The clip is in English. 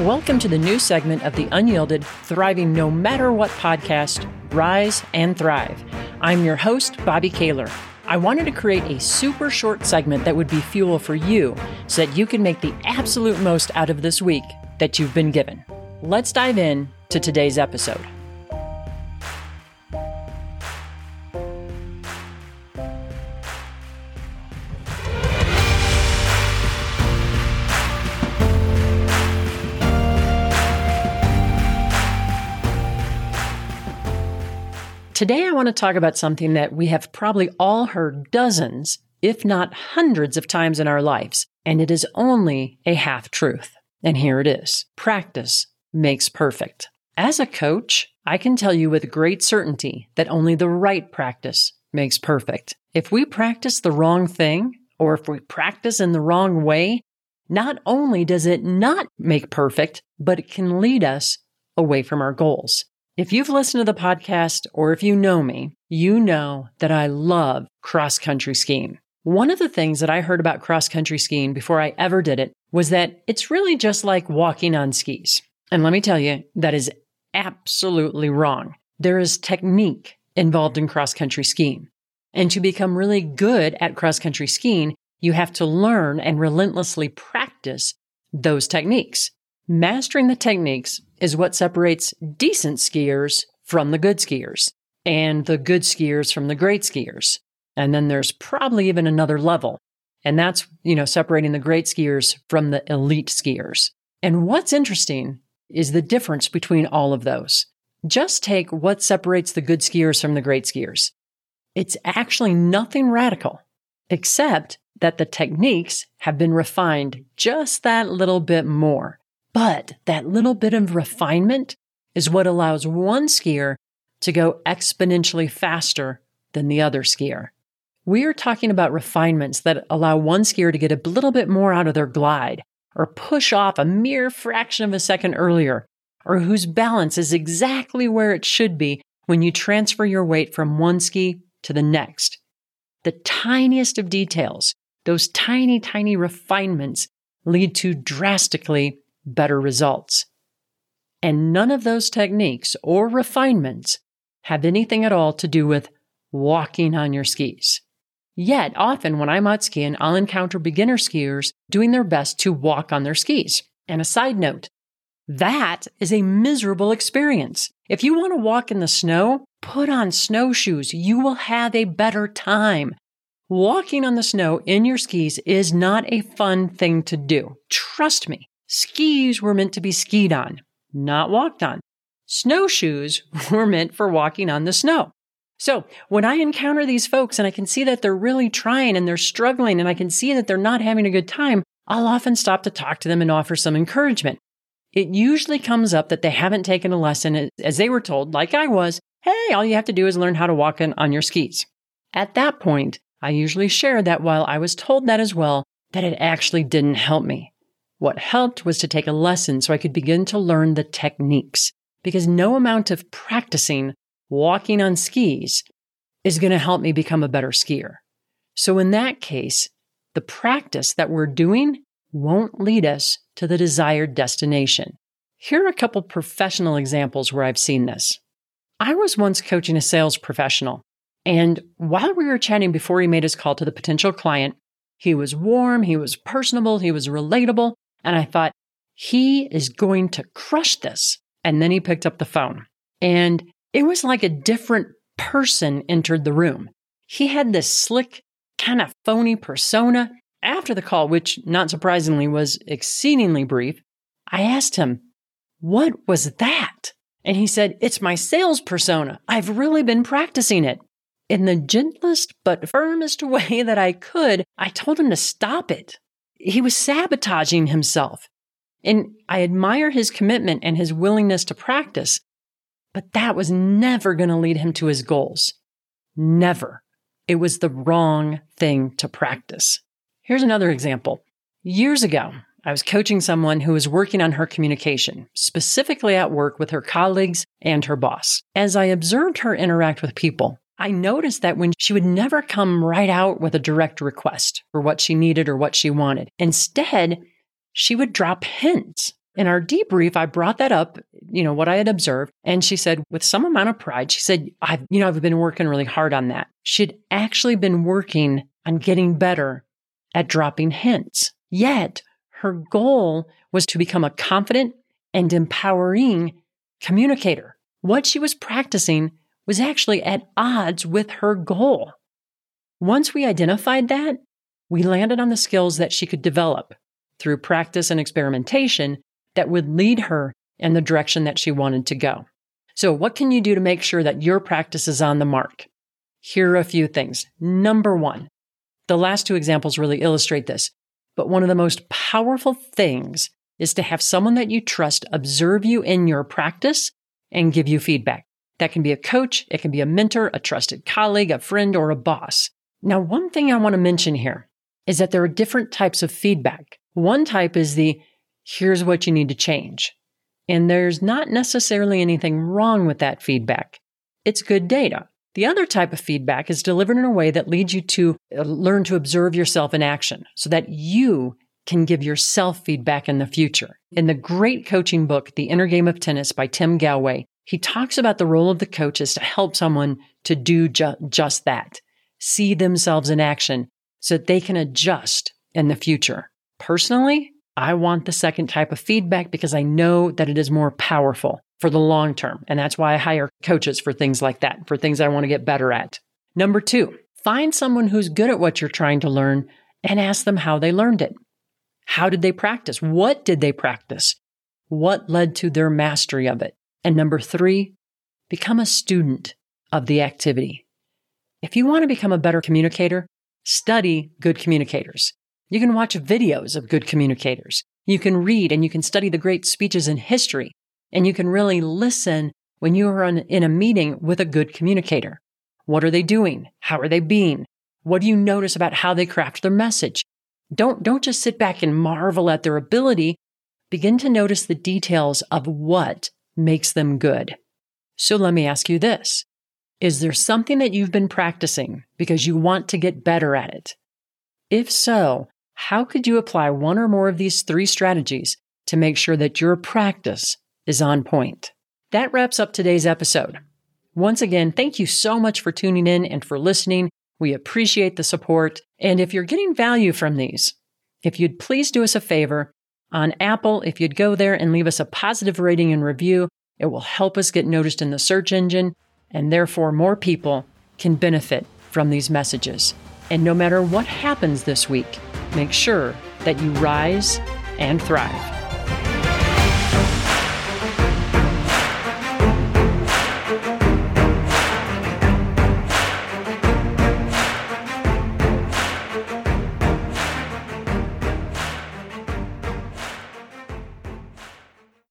Welcome to the new segment of the Unyielded Thriving No Matter What podcast, Rise and Thrive. I'm your host, Bobby Kaler. I wanted to create a super short segment that would be fuel for you so that you can make the absolute most out of this week that you've been given. Let's dive in to today's episode. Today, I want to talk about something that we have probably all heard dozens, if not hundreds of times in our lives, and it is only a half truth. And here it is practice makes perfect. As a coach, I can tell you with great certainty that only the right practice makes perfect. If we practice the wrong thing, or if we practice in the wrong way, not only does it not make perfect, but it can lead us away from our goals. If you've listened to the podcast or if you know me, you know that I love cross country skiing. One of the things that I heard about cross country skiing before I ever did it was that it's really just like walking on skis. And let me tell you, that is absolutely wrong. There is technique involved in cross country skiing. And to become really good at cross country skiing, you have to learn and relentlessly practice those techniques. Mastering the techniques is what separates decent skiers from the good skiers and the good skiers from the great skiers. And then there's probably even another level. And that's, you know, separating the great skiers from the elite skiers. And what's interesting is the difference between all of those. Just take what separates the good skiers from the great skiers. It's actually nothing radical, except that the techniques have been refined just that little bit more. But that little bit of refinement is what allows one skier to go exponentially faster than the other skier. We are talking about refinements that allow one skier to get a little bit more out of their glide or push off a mere fraction of a second earlier or whose balance is exactly where it should be when you transfer your weight from one ski to the next. The tiniest of details, those tiny, tiny refinements lead to drastically better results. And none of those techniques or refinements have anything at all to do with walking on your skis. Yet, often when I'm out skiing, I'll encounter beginner skiers doing their best to walk on their skis. And a side note, that is a miserable experience. If you want to walk in the snow, put on snowshoes. You will have a better time. Walking on the snow in your skis is not a fun thing to do. Trust me. Skis were meant to be skied on, not walked on. Snowshoes were meant for walking on the snow. So when I encounter these folks and I can see that they're really trying and they're struggling and I can see that they're not having a good time, I'll often stop to talk to them and offer some encouragement. It usually comes up that they haven't taken a lesson as they were told, like I was, hey, all you have to do is learn how to walk on your skis. At that point, I usually share that while I was told that as well, that it actually didn't help me. What helped was to take a lesson so I could begin to learn the techniques because no amount of practicing walking on skis is going to help me become a better skier. So in that case, the practice that we're doing won't lead us to the desired destination. Here are a couple professional examples where I've seen this. I was once coaching a sales professional, and while we were chatting before he made his call to the potential client, he was warm, he was personable, he was relatable, and I thought, he is going to crush this. And then he picked up the phone. And it was like a different person entered the room. He had this slick, kind of phony persona. After the call, which not surprisingly was exceedingly brief, I asked him, What was that? And he said, It's my sales persona. I've really been practicing it. In the gentlest but firmest way that I could, I told him to stop it he was sabotaging himself. And I admire his commitment and his willingness to practice, but that was never going to lead him to his goals. Never. It was the wrong thing to practice. Here's another example. Years ago, I was coaching someone who was working on her communication, specifically at work with her colleagues and her boss. As I observed her interact with people, I noticed that when she would never come right out with a direct request for what she needed or what she wanted, instead, she would drop hints. In our debrief, I brought that up, you know, what I had observed. And she said, with some amount of pride, she said, I've, you know, I've been working really hard on that. She'd actually been working on getting better at dropping hints. Yet her goal was to become a confident and empowering communicator. What she was practicing was actually at odds with her goal. Once we identified that, we landed on the skills that she could develop through practice and experimentation that would lead her in the direction that she wanted to go. So, what can you do to make sure that your practice is on the mark? Here are a few things. Number one, the last two examples really illustrate this, but one of the most powerful things is to have someone that you trust observe you in your practice and give you feedback. That can be a coach, it can be a mentor, a trusted colleague, a friend, or a boss. Now, one thing I want to mention here is that there are different types of feedback. One type is the here's what you need to change. And there's not necessarily anything wrong with that feedback. It's good data. The other type of feedback is delivered in a way that leads you to uh, learn to observe yourself in action so that you can give yourself feedback in the future. In the great coaching book, The Inner Game of Tennis by Tim Gallwey, he talks about the role of the coach is to help someone to do ju- just that, see themselves in action so that they can adjust in the future. Personally, I want the second type of feedback because I know that it is more powerful for the long term. And that's why I hire coaches for things like that, for things I want to get better at. Number two, find someone who's good at what you're trying to learn and ask them how they learned it. How did they practice? What did they practice? What led to their mastery of it? And number three, become a student of the activity. If you want to become a better communicator, study good communicators. You can watch videos of good communicators. You can read and you can study the great speeches in history. And you can really listen when you are in a meeting with a good communicator. What are they doing? How are they being? What do you notice about how they craft their message? Don't, don't just sit back and marvel at their ability. Begin to notice the details of what makes them good. So let me ask you this. Is there something that you've been practicing because you want to get better at it? If so, how could you apply one or more of these three strategies to make sure that your practice is on point? That wraps up today's episode. Once again, thank you so much for tuning in and for listening. We appreciate the support. And if you're getting value from these, if you'd please do us a favor on Apple, if you'd go there and leave us a positive rating and review, it will help us get noticed in the search engine, and therefore more people can benefit from these messages. And no matter what happens this week, make sure that you rise and thrive.